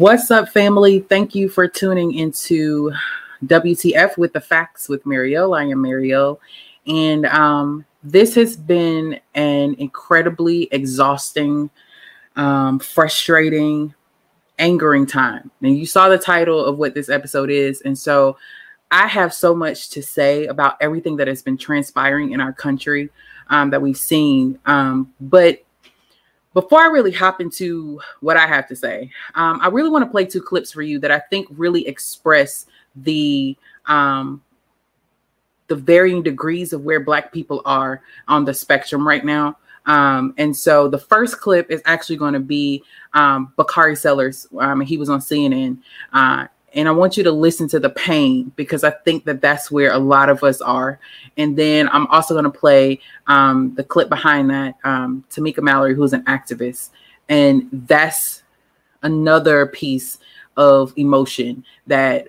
What's up, family? Thank you for tuning into WTF with the Facts with Mariel. I am Mariel, and um, this has been an incredibly exhausting, um, frustrating, angering time. And you saw the title of what this episode is, and so I have so much to say about everything that has been transpiring in our country um, that we've seen, um, but before I really hop into what I have to say, um, I really want to play two clips for you that I think really express the um, the varying degrees of where Black people are on the spectrum right now. Um, and so the first clip is actually going to be um, Bakari Sellers. Um, he was on CNN, uh, and I want you to listen to the pain because I think that that's where a lot of us are. And then I'm also going to play um, the clip behind that, um, Tamika Mallory, who's an activist, and that's another piece of emotion that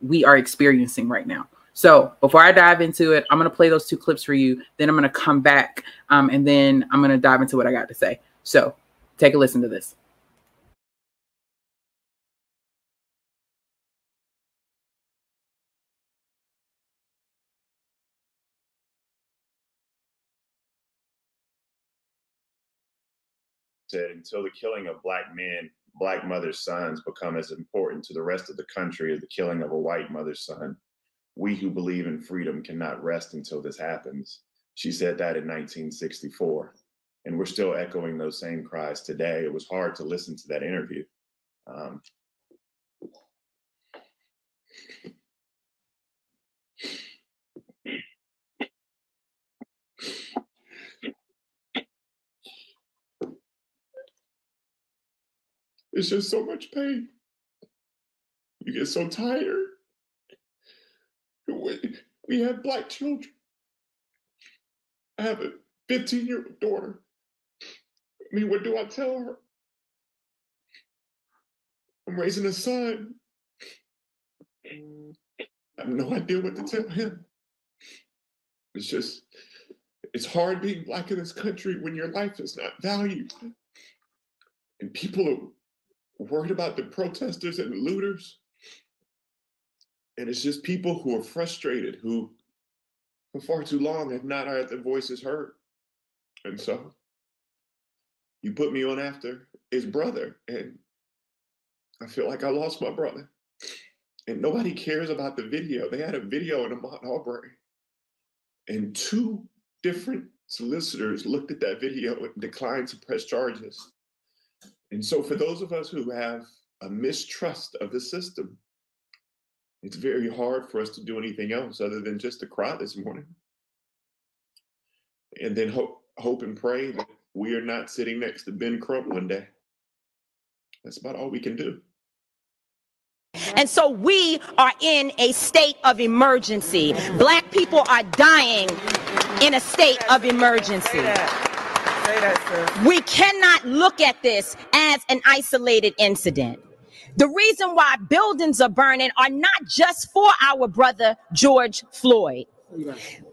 we are experiencing right now. So before I dive into it, I'm going to play those two clips for you. Then I'm going to come back, um, and then I'm going to dive into what I got to say. So take a listen to this. Said until the killing of black men, black mothers' sons become as important to the rest of the country as the killing of a white mother's son. We who believe in freedom cannot rest until this happens. She said that in 1964. And we're still echoing those same cries today. It was hard to listen to that interview. Um, It's just so much pain. You get so tired. We have black children. I have a 15 year old daughter. I mean, what do I tell her? I'm raising a son. I have no idea what to tell him. It's just, it's hard being black in this country when your life is not valued. And people are worried about the protesters and the looters. And it's just people who are frustrated, who for far too long have not had their voices heard. And so you put me on after his brother, and I feel like I lost my brother. And nobody cares about the video. They had a video in Ahmaud Arbery, and two different solicitors looked at that video and declined to press charges. And so, for those of us who have a mistrust of the system, it's very hard for us to do anything else other than just to cry this morning. And then hope, hope and pray that we are not sitting next to Ben Crump one day. That's about all we can do. And so we are in a state of emergency. Black people are dying in a state of emergency. We cannot look at this as an isolated incident. The reason why buildings are burning are not just for our brother George Floyd.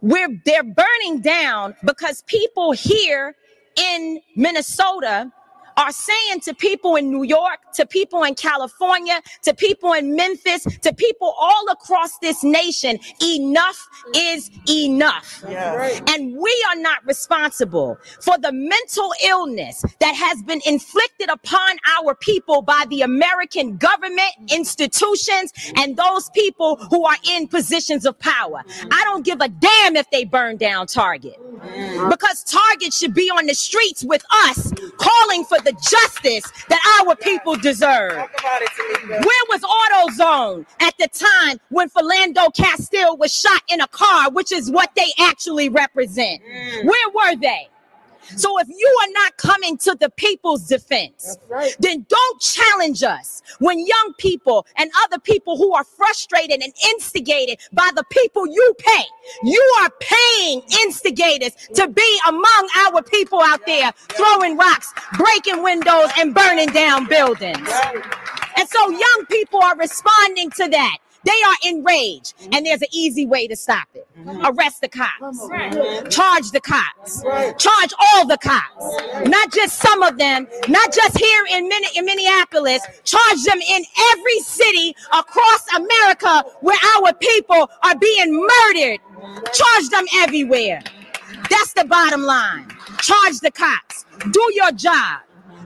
We're they're burning down because people here in Minnesota are saying to people in New York, to people in California, to people in Memphis, to people all across this nation, enough is enough. Yeah. And we are not responsible for the mental illness that has been inflicted upon our people by the American government, institutions, and those people who are in positions of power. I don't give a damn if they burn down Target mm-hmm. because Target should be on the streets with us calling for the the justice that our people deserve. Where was AutoZone at the time when Philando Castile was shot in a car, which is what they actually represent? Mm. Where were they? So if you are not coming to the people's defense, right. then don't challenge us when young people and other people who are frustrated and instigated by the people you pay. You are paying instigators to be among our people out there throwing rocks, breaking windows, and burning down buildings. And so young people are responding to that They are enraged. Mm-hmm. And there's an easy way to stop it. Mm-hmm. Mm-hmm. Arrest the cops. Charge the cops. Charge all the cops. Not just some of them, not just here in, Min- in Minneapolis. Charge them in every city across America where our people are being murdered. Charge them everywhere. That's the bottom line. Charge the cops. Do your job.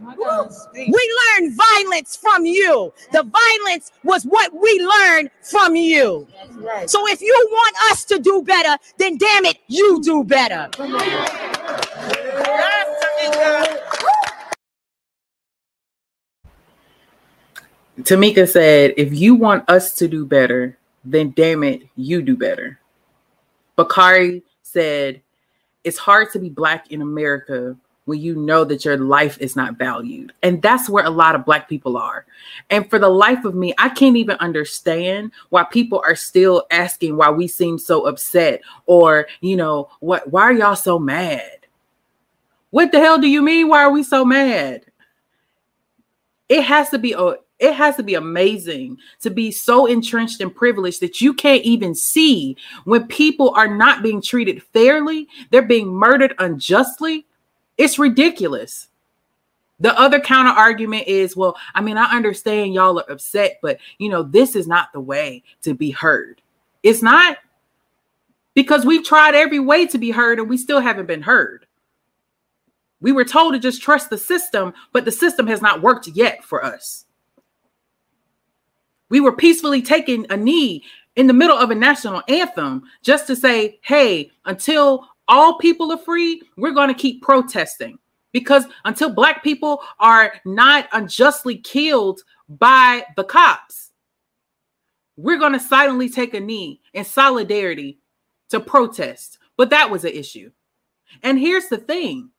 We learned violence from you. The violence was what we learned from you. So if you want us to do better, then damn it, you do better. Tamika said, if you want us to do better, then damn it, you do better. Bakari said, it's hard to be black in America when you know that your life is not valued. And that's where a lot of Black people are. And for the life of me, I can't even understand why people are still asking why we seem so upset or, you know, what, why are y'all so mad? What the hell do you mean? Why are we so mad? It has to be a it has to be amazing to be so entrenched and privileged that you can't even see when people are not being treated fairly, they're being murdered unjustly, it's ridiculous. The other counter argument is, well, I mean, I understand y'all are upset, but you know, this is not the way to be heard. It's not because we've tried every way to be heard and we still haven't been heard. We were told to just trust the system, but the system has not worked yet for us. We were peacefully taking a knee in the middle of a national anthem just to say, hey, until all people are free, we're going to keep protesting because until black people are not unjustly killed by the cops, we're going to silently take a knee in solidarity to protest. But that was an issue. And here's the thing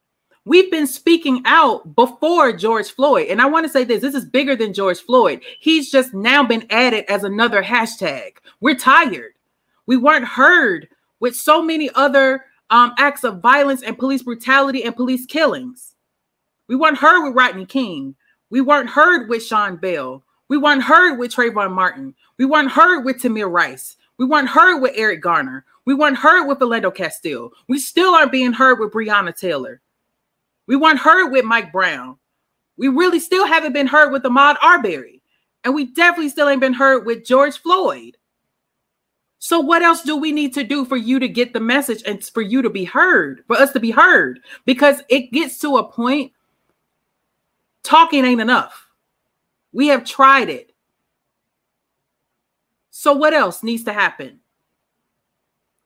we've been speaking out before George Floyd. And I want to say this this is bigger than George Floyd. He's just now been added as another hashtag. We're tired. We weren't heard with so many other um, acts of violence and police brutality and police killings. We weren't heard with Rodney King. We weren't heard with Sean Bell. We weren't heard with Trayvon Martin. We weren't heard with Tamir Rice. We weren't heard with Eric Garner. We weren't heard with Philando Castile. We still aren't being heard with Breonna Taylor. We weren't heard with Mike Brown. We really still haven't been heard with Ahmaud Arbery. And we definitely still ain't been heard with George Floyd. So, what else do we need to do for you to get the message and for you to be heard, for us to be heard? Because it gets to a point, talking ain't enough. We have tried it. So, what else needs to happen?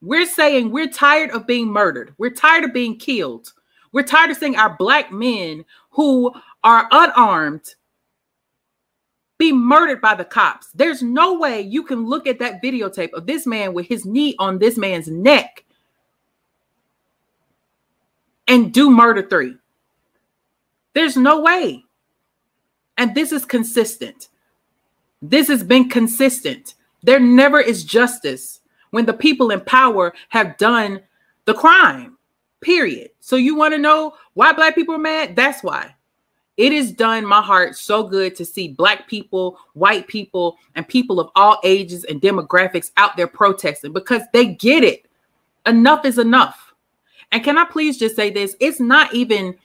We're saying we're tired of being murdered, we're tired of being killed, we're tired of seeing our black men who are unarmed murdered by the cops. There's no way you can look at that videotape of this man with his knee on this man's neck and do murder three. There's no way. And this is consistent. This has been consistent. There never is justice when the people in power have done the crime, period. So you want to know why black people are mad? That's why. It has done my heart so good to see Black people, white people, and people of all ages and demographics out there protesting because they get it. Enough is enough. And can I please just say this? It's not even,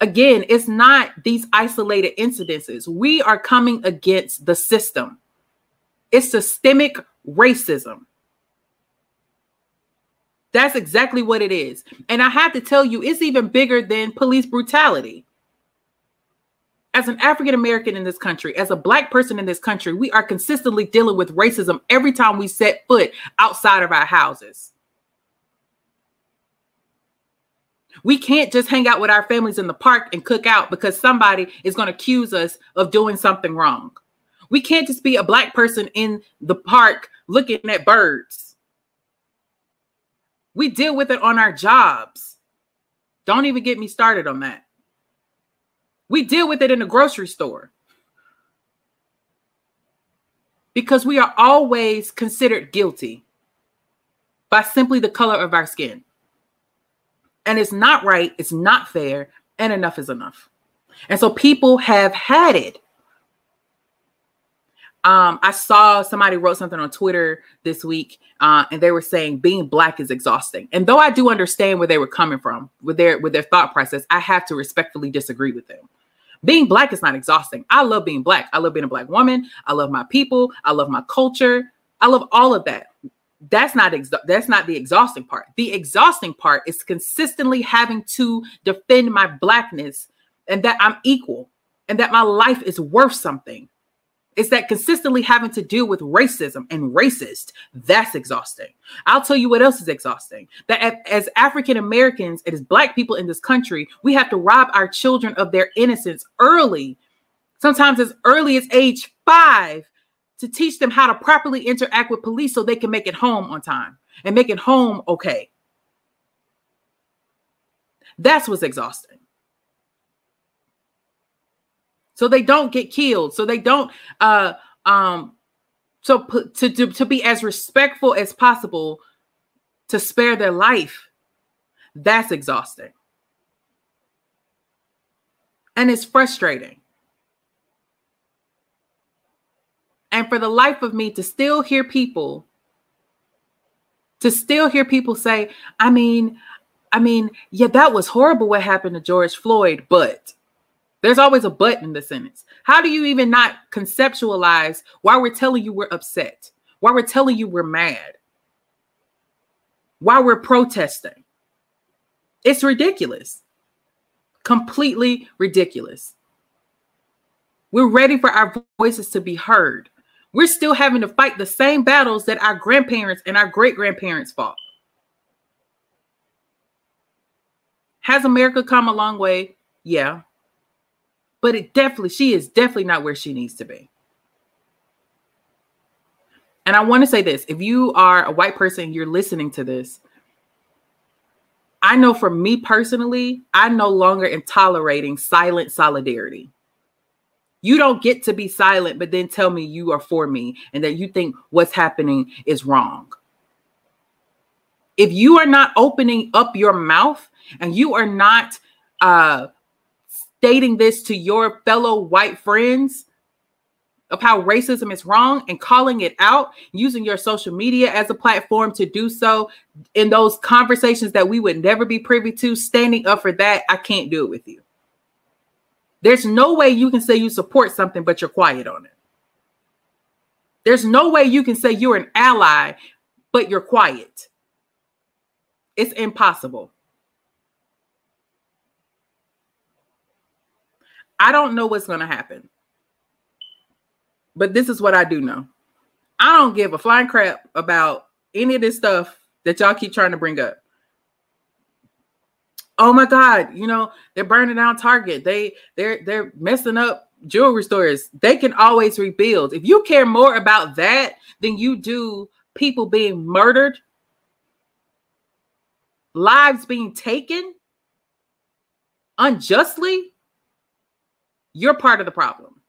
again, it's not these isolated incidences. We are coming against the system, it's systemic racism. That's exactly what it is. And I have to tell you, it's even bigger than police brutality as an African American in this country, as a black person in this country, we are consistently dealing with racism every time we set foot outside of our houses. We can't just hang out with our families in the park and cook out because somebody is going to accuse us of doing something wrong. We can't just be a black person in the park looking at birds. We deal with it on our jobs. Don't even get me started on that. We deal with it in the grocery store because we are always considered guilty by simply the color of our skin. And it's not right, it's not fair, and enough is enough. And so people have had it. Um, I saw somebody wrote something on Twitter this week, uh, and they were saying being black is exhausting. And though I do understand where they were coming from with their with their thought process, I have to respectfully disagree with them. Being black is not exhausting. I love being black. I love being a black woman. I love my people. I love my culture. I love all of that. That's not ex- that's not the exhausting part. The exhausting part is consistently having to defend my blackness and that I'm equal and that my life is worth something. It's that consistently having to deal with racism and racist. That's exhausting. I'll tell you what else is exhausting. That as African Americans, as Black people in this country, we have to rob our children of their innocence early, sometimes as early as age five, to teach them how to properly interact with police so they can make it home on time and make it home okay. That's what's exhausting so they don't get killed. So they don't uh um so to, to to be as respectful as possible to spare their life that's exhausting. And it's frustrating. And for the life of me to still hear people to still hear people say i mean i mean yeah that was horrible what happened to george floyd but there's always a but in the sentence. How do you even not conceptualize why we're telling you we're upset? Why we're telling you we're mad? Why we're protesting? It's ridiculous. Completely ridiculous. We're ready for our voices to be heard. We're still having to fight the same battles that our grandparents and our great grandparents fought. Has America come a long way? Yeah but it definitely, she is definitely not where she needs to be. And I want to say this if you are a white person, you're listening to this. I know for me personally, I no longer am tolerating silent solidarity. You don't get to be silent, but then tell me you are for me and that you think what's happening is wrong. If you are not opening up your mouth and you are not uh, stating this to your fellow white friends of how racism is wrong and calling it out, using your social media as a platform to do so in those conversations that we would never be privy to, standing up for that, I can't do it with you. There's no way you can say you support something, but you're quiet on it. There's no way you can say you're an ally, but you're quiet. It's impossible. I don't know what's going to happen. But this is what I do know. I don't give a flying crap about any of this stuff that y'all keep trying to bring up. Oh my God, you know, they're burning down Target. They they're they're messing up jewelry stores. They can always rebuild. If you care more about that than you do people being murdered, lives being taken unjustly, you're part of the problem.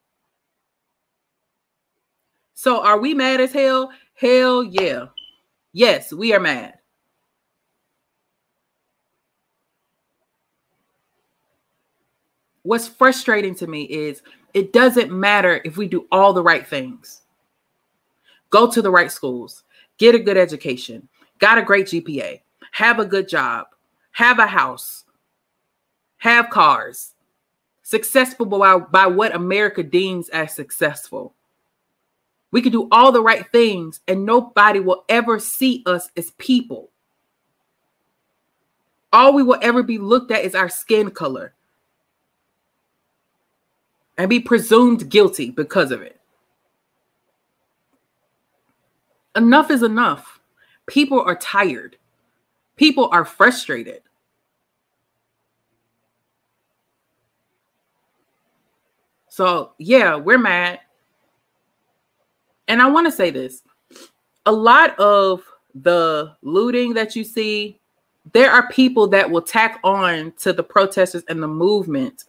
So are we mad as hell? Hell yeah. Yes, we are mad. What's frustrating to me is it doesn't matter if we do all the right things. Go to the right schools, get a good education, got a great GPA, have a good job, have a house, have cars, successful by, by what America deems as successful. We can do all the right things and nobody will ever see us as people. All we will ever be looked at is our skin color and be presumed guilty because of it. Enough is enough. People are tired. People are frustrated. So, yeah, we're mad. And I want to say this a lot of the looting that you see, there are people that will tack on to the protesters and the movement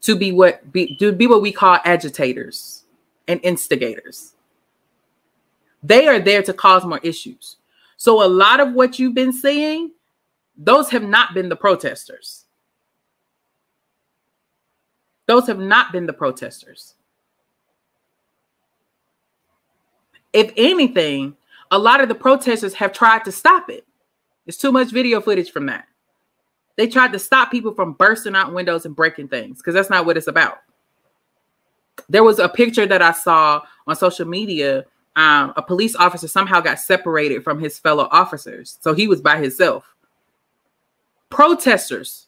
to be what be to be what we call agitators and instigators. They are there to cause more issues. So a lot of what you've been seeing, those have not been the protesters. Those have not been the protesters. If anything, a lot of the protesters have tried to stop it. There's too much video footage from that. They tried to stop people from bursting out windows and breaking things because that's not what it's about. There was a picture that I saw on social media. Um, a police officer somehow got separated from his fellow officers. So he was by himself. Protesters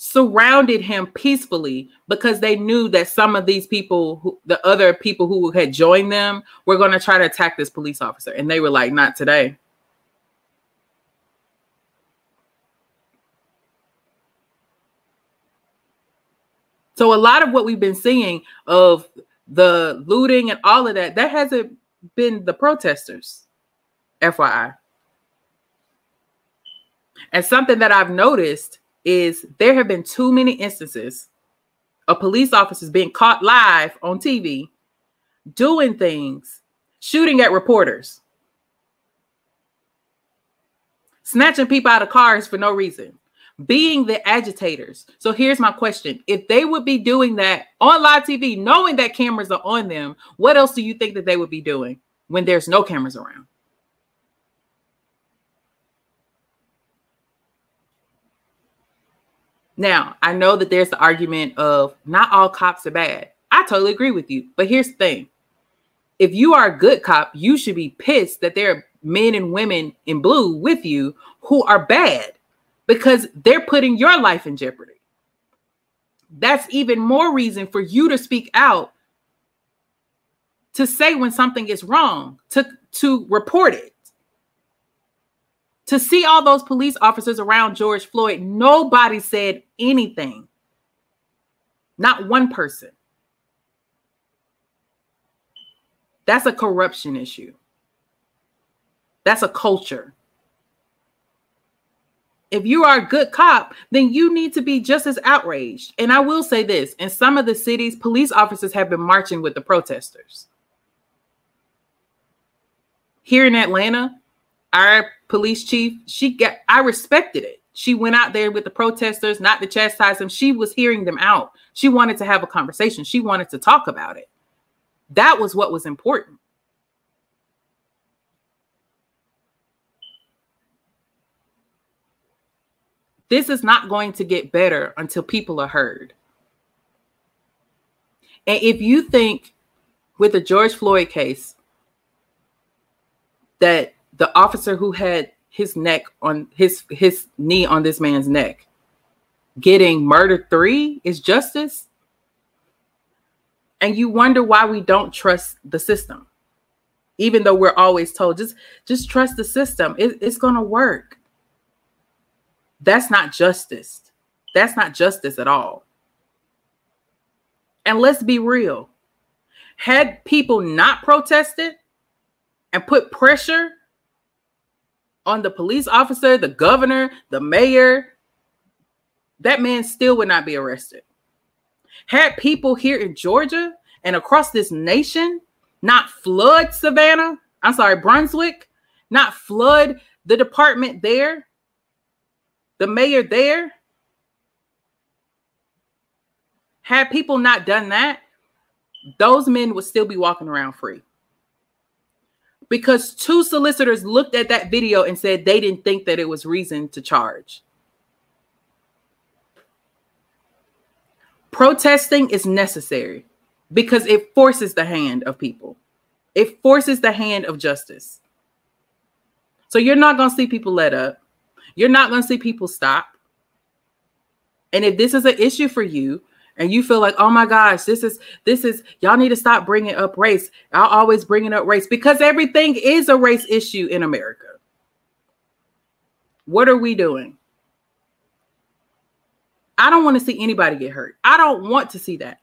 surrounded him peacefully because they knew that some of these people, who, the other people who had joined them, were going to try to attack this police officer. And they were like, not today. So a lot of what we've been seeing of the looting and all of that, that hasn't been the protesters, FYI. And something that I've noticed is there have been too many instances of police officers being caught live on TV doing things, shooting at reporters, snatching people out of cars for no reason being the agitators. So here's my question. If they would be doing that on live TV, knowing that cameras are on them, what else do you think that they would be doing when there's no cameras around? Now, I know that there's the argument of not all cops are bad. I totally agree with you. But here's the thing if you are a good cop, you should be pissed that there are men and women in blue with you who are bad because they're putting your life in jeopardy. That's even more reason for you to speak out to say when something is wrong, to, to report it. To see all those police officers around George Floyd, nobody said anything. Not one person. That's a corruption issue. That's a culture if you are a good cop, then you need to be just as outraged. And I will say this in some of the cities, police officers have been marching with the protesters. Here in Atlanta, our police chief, she got, I respected it. She went out there with the protesters, not to chastise them. She was hearing them out. She wanted to have a conversation, she wanted to talk about it. That was what was important. This is not going to get better until people are heard. And if you think with the George Floyd case that the officer who had his neck on his his knee on this man's neck getting murder 3 is justice and you wonder why we don't trust the system even though we're always told just just trust the system it, it's to work that's not justice. That's not justice at all. And let's be real. Had people not protested and put pressure on the police officer, the governor, the mayor, that man still would not be arrested. Had people here in Georgia and across this nation not flood Savannah, I'm sorry, Brunswick, not flood the department there, the mayor there, had people not done that, those men would still be walking around free. Because two solicitors looked at that video and said they didn't think that it was reason to charge. Protesting is necessary because it forces the hand of people. It forces the hand of justice. So you're not going to see people let up. You're not going to see people stop. And if this is an issue for you, and you feel like, oh my gosh, this is this is y'all need to stop bringing up race. I'll always bringing up race because everything is a race issue in America. What are we doing? I don't want to see anybody get hurt. I don't want to see that.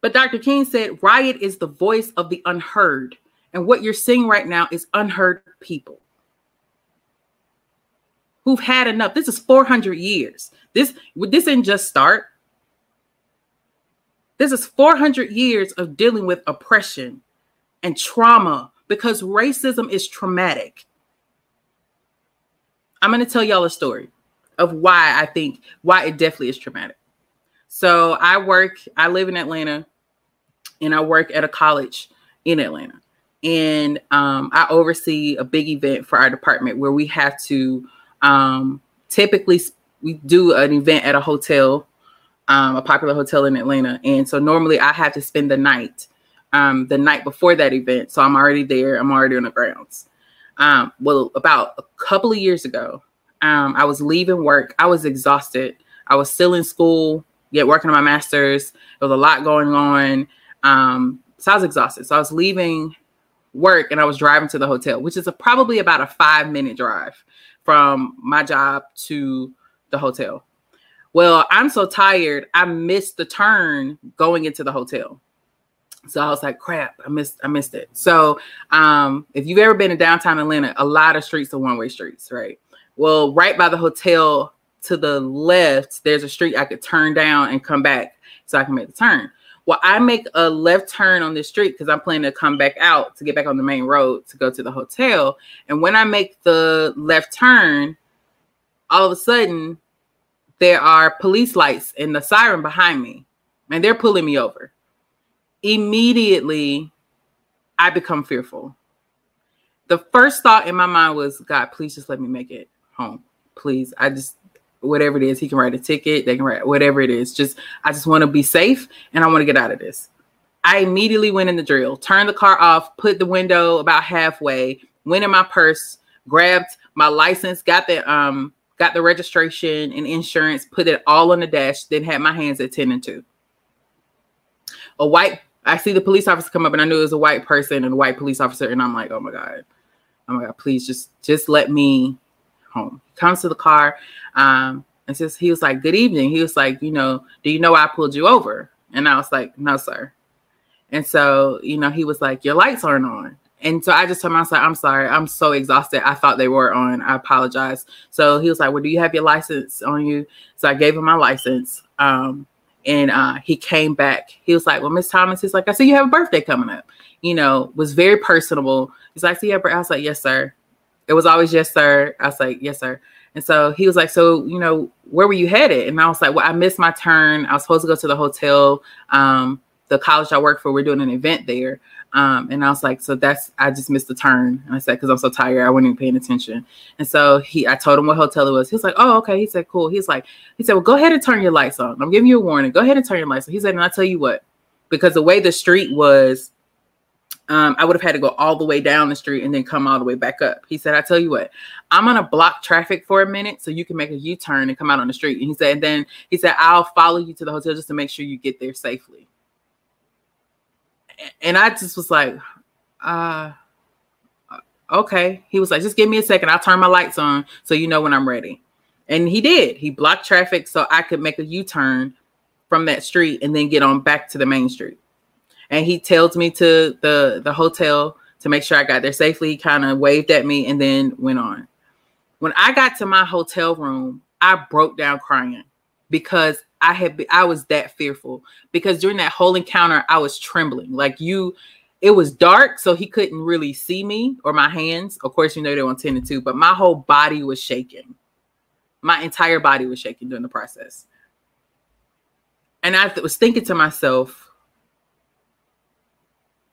But Dr. King said riot is the voice of the unheard. And what you're seeing right now is unheard people who've had enough. This is 400 years. This this didn't just start. This is 400 years of dealing with oppression and trauma because racism is traumatic. I'm going to tell y'all a story of why I think why it definitely is traumatic. So I work, I live in Atlanta and I work at a college in Atlanta. And um, I oversee a big event for our department where we have to um, typically we do an event at a hotel, um, a popular hotel in Atlanta. And so normally I have to spend the night, um, the night before that event. So I'm already there. I'm already on the grounds. Um, well, about a couple of years ago, um, I was leaving work. I was exhausted. I was still in school, yet working on my master's. There was a lot going on. Um, so I was exhausted. So I was leaving work and I was driving to the hotel, which is a, probably about a five minute drive from my job to the hotel. Well, I'm so tired, I missed the turn going into the hotel. So I was like, crap, I missed I missed it. So um if you've ever been in downtown Atlanta, a lot of streets are one-way streets, right? Well, right by the hotel to the left, there's a street I could turn down and come back so I can make the turn. Well, I make a left turn on the street because I'm planning to come back out to get back on the main road to go to the hotel. And when I make the left turn, all of a sudden there are police lights and the siren behind me, and they're pulling me over. Immediately, I become fearful. The first thought in my mind was, God, please just let me make it home. Please. I just whatever it is. He can write a ticket. They can write whatever it is. Just I just want to be safe and I want to get out of this. I immediately went in the drill, turned the car off, put the window about halfway, went in my purse, grabbed my license, got the um got the registration and insurance, put it all on the dash, then had my hands at 10 and 2. A white I see the police officer come up and I knew it was a white person and a white police officer and I'm like, "Oh my god. Oh my god, please just just let me home." Comes to the car. Um, and says he was like, "Good evening." He was like, "You know, do you know I pulled you over?" And I was like, "No, sir." And so, you know, he was like, "Your lights aren't on." And so I just told him, I was like, I'm sorry, I'm so exhausted. I thought they were on. I apologize. So he was like, Well, do you have your license on you? So I gave him my license. Um, and uh, he came back. He was like, Well, Miss Thomas, he's like, I see you have a birthday coming up. You know, was very personable. He's like, See, you I was like, Yes, sir. It was always yes, sir. I was like, Yes, sir. And so he was like, So, you know, where were you headed? And I was like, Well, I missed my turn. I was supposed to go to the hotel. Um, the college I work for, we're doing an event there. Um, and I was like, so that's I just missed the turn. And I said, because I'm so tired, I wasn't even paying attention. And so he I told him what hotel it was. He was like, Oh, okay. He said, Cool. He's like, he said, Well, go ahead and turn your lights on. I'm giving you a warning. Go ahead and turn your lights on. He said, and I'll tell you what, because the way the street was, um, I would have had to go all the way down the street and then come all the way back up. He said, I tell you what, I'm gonna block traffic for a minute so you can make a U-turn and come out on the street. And he said, and then he said, I'll follow you to the hotel just to make sure you get there safely. And I just was like, uh okay. He was like, just give me a second, I'll turn my lights on so you know when I'm ready. And he did. He blocked traffic so I could make a U-turn from that street and then get on back to the main street and he tells me to the the hotel to make sure I got there safely. He kind of waved at me and then went on. When I got to my hotel room, I broke down crying because I had been, I was that fearful because during that whole encounter I was trembling. Like you it was dark so he couldn't really see me or my hands. Of course, you know they were on 10 and 2, but my whole body was shaking. My entire body was shaking during the process. And I was thinking to myself,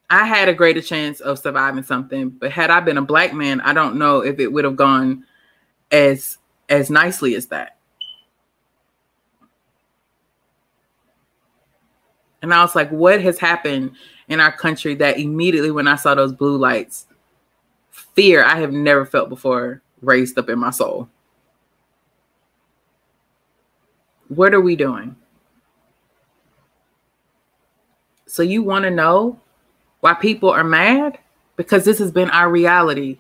I had a greater chance of surviving something, but had I been a black man, I don't know if it would have gone as as nicely as that. And I was like, what has happened in our country that immediately when I saw those blue lights, fear I have never felt before raised up in my soul. What are we doing? So you want to know why people are mad? Because this has been our reality.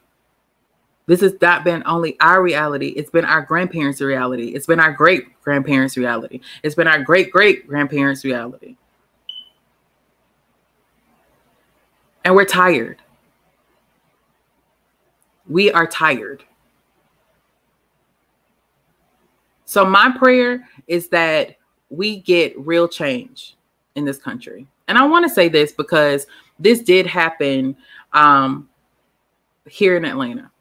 This has not been only our reality, it's been our grandparents' reality. It's been our great grandparents' reality. It's been our great great grandparents' reality. And we're tired. We are tired. So, my prayer is that we get real change in this country. And I want to say this because this did happen um, here in Atlanta.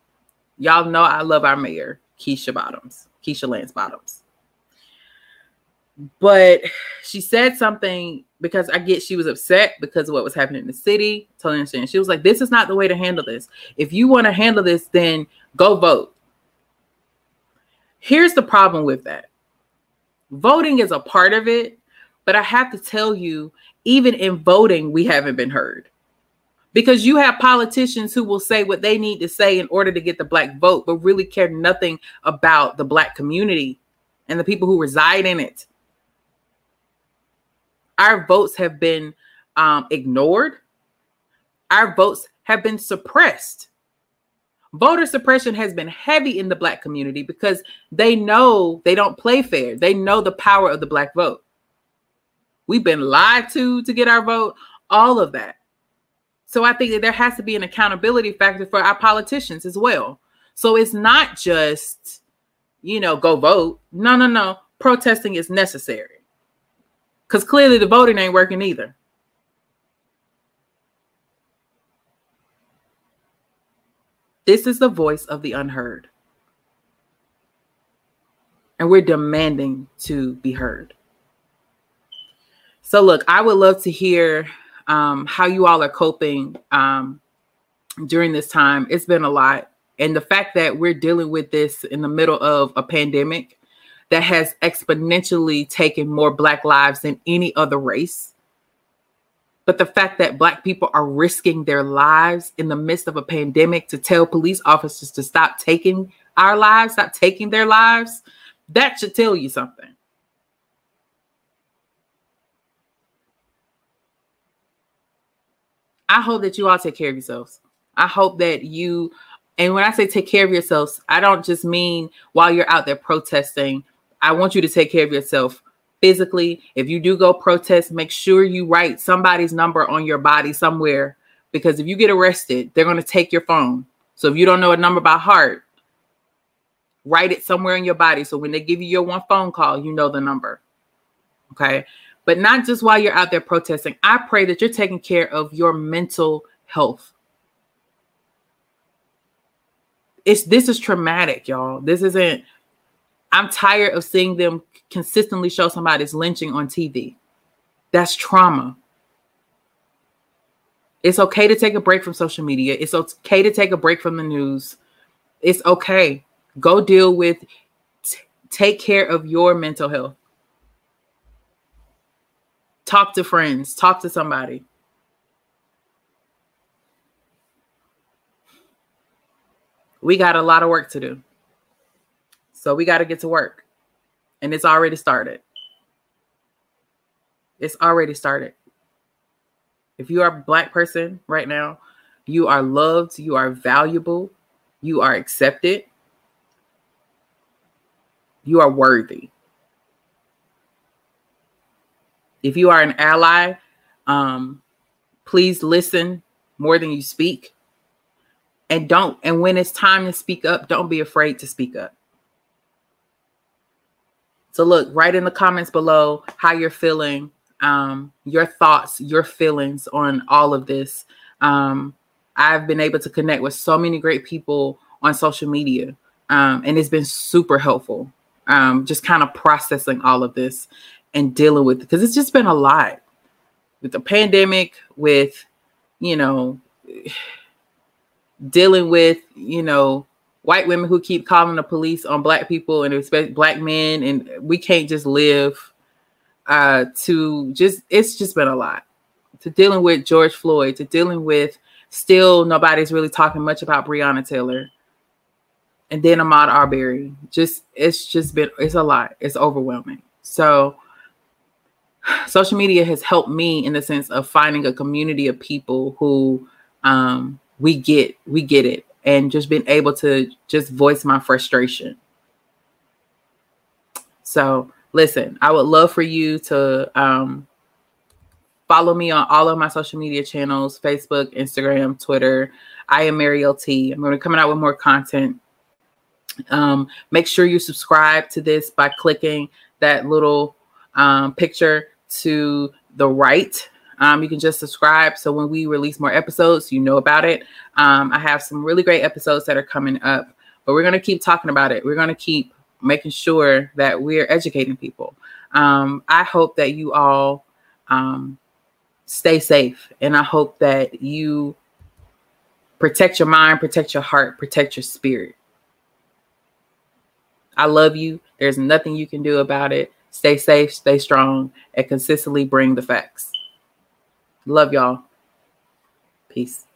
Y'all know I love our mayor, Keisha Bottoms, Keisha Lance Bottoms. But she said something because I get she was upset because of what was happening in the city. Totally understand. She was like, This is not the way to handle this. If you want to handle this, then go vote. Here's the problem with that voting is a part of it, but I have to tell you, even in voting, we haven't been heard because you have politicians who will say what they need to say in order to get the black vote, but really care nothing about the black community and the people who reside in it. Our votes have been um, ignored. Our votes have been suppressed. Voter suppression has been heavy in the black community because they know they don't play fair. They know the power of the black vote. We've been lied to to get our vote, all of that. So I think that there has to be an accountability factor for our politicians as well. So it's not just, you know, go vote. No, no, no. Protesting is necessary. Because clearly the voting ain't working either. This is the voice of the unheard. And we're demanding to be heard. So, look, I would love to hear um, how you all are coping um, during this time. It's been a lot. And the fact that we're dealing with this in the middle of a pandemic that has exponentially taken more Black lives than any other race. But the fact that Black people are risking their lives in the midst of a pandemic to tell police officers to stop taking our lives, stop taking their lives, that should tell you something. I hope that you all take care of yourselves. I hope that you, and when I say take care of yourselves, I don't just mean while you're out there protesting. I want you to take care of yourself physically. If you do go protest, make sure you write somebody's number on your body somewhere because if you get arrested, they're going to take your phone. So if you don't know a number by heart, write it somewhere in your body. So when they give you your one phone call, you know the number. Okay but not just while you're out there protesting. I pray that you're taking care of your mental health. It's this is traumatic, y'all. This isn't I'm tired of seeing them consistently show somebody's lynching on TV. That's trauma. It's okay to take a break from social media. It's okay to take a break from the news. It's okay. Go deal with, t- take care of your mental health. Talk to friends, talk to somebody. We got a lot of work to do. So we got to get to work. And it's already started. It's already started. If you are a black person right now, you are loved, you are valuable, you are accepted, you are worthy if you are an ally, um, please listen more than you speak. And don't, and when it's time to speak up, don't be afraid to speak up. So, look, write in the comments below how you're feeling, um, your thoughts, your feelings on all of this. Um, I've been able to connect with so many great people on social media, um, and it's been super helpful. Um, just kind of processing all of this and dealing with because it's just been a lot with the pandemic, with you know, dealing with you know white women who keep calling the police on black people and especially black men, and we can't just live. Uh, to just it's just been a lot to dealing with George Floyd, to dealing with still nobody's really talking much about Breonna Taylor and then Ahmaud Arbery. Just it's just been it's a lot. It's overwhelming. So social media has helped me in the sense of finding a community of people who um, we get we get it and just being able to just voice my frustration so listen i would love for you to um, Follow me on all of my social media channels Facebook, Instagram, Twitter. I am Mariel T. I'm going to be coming out with more content. Um, make sure you subscribe to this by clicking that little um, picture to the right. Um, you can just subscribe so when we release more episodes, you know about it. Um, I have some really great episodes that are coming up, but we're going to keep talking about it. We're going to keep making sure that we're educating people. Um, I hope that you all um, stay safe, and I hope that you protect your mind, protect your heart, protect your spirit. I love you. There's nothing you can do about it. Stay safe, stay strong, and consistently bring the facts. Love y'all. Peace.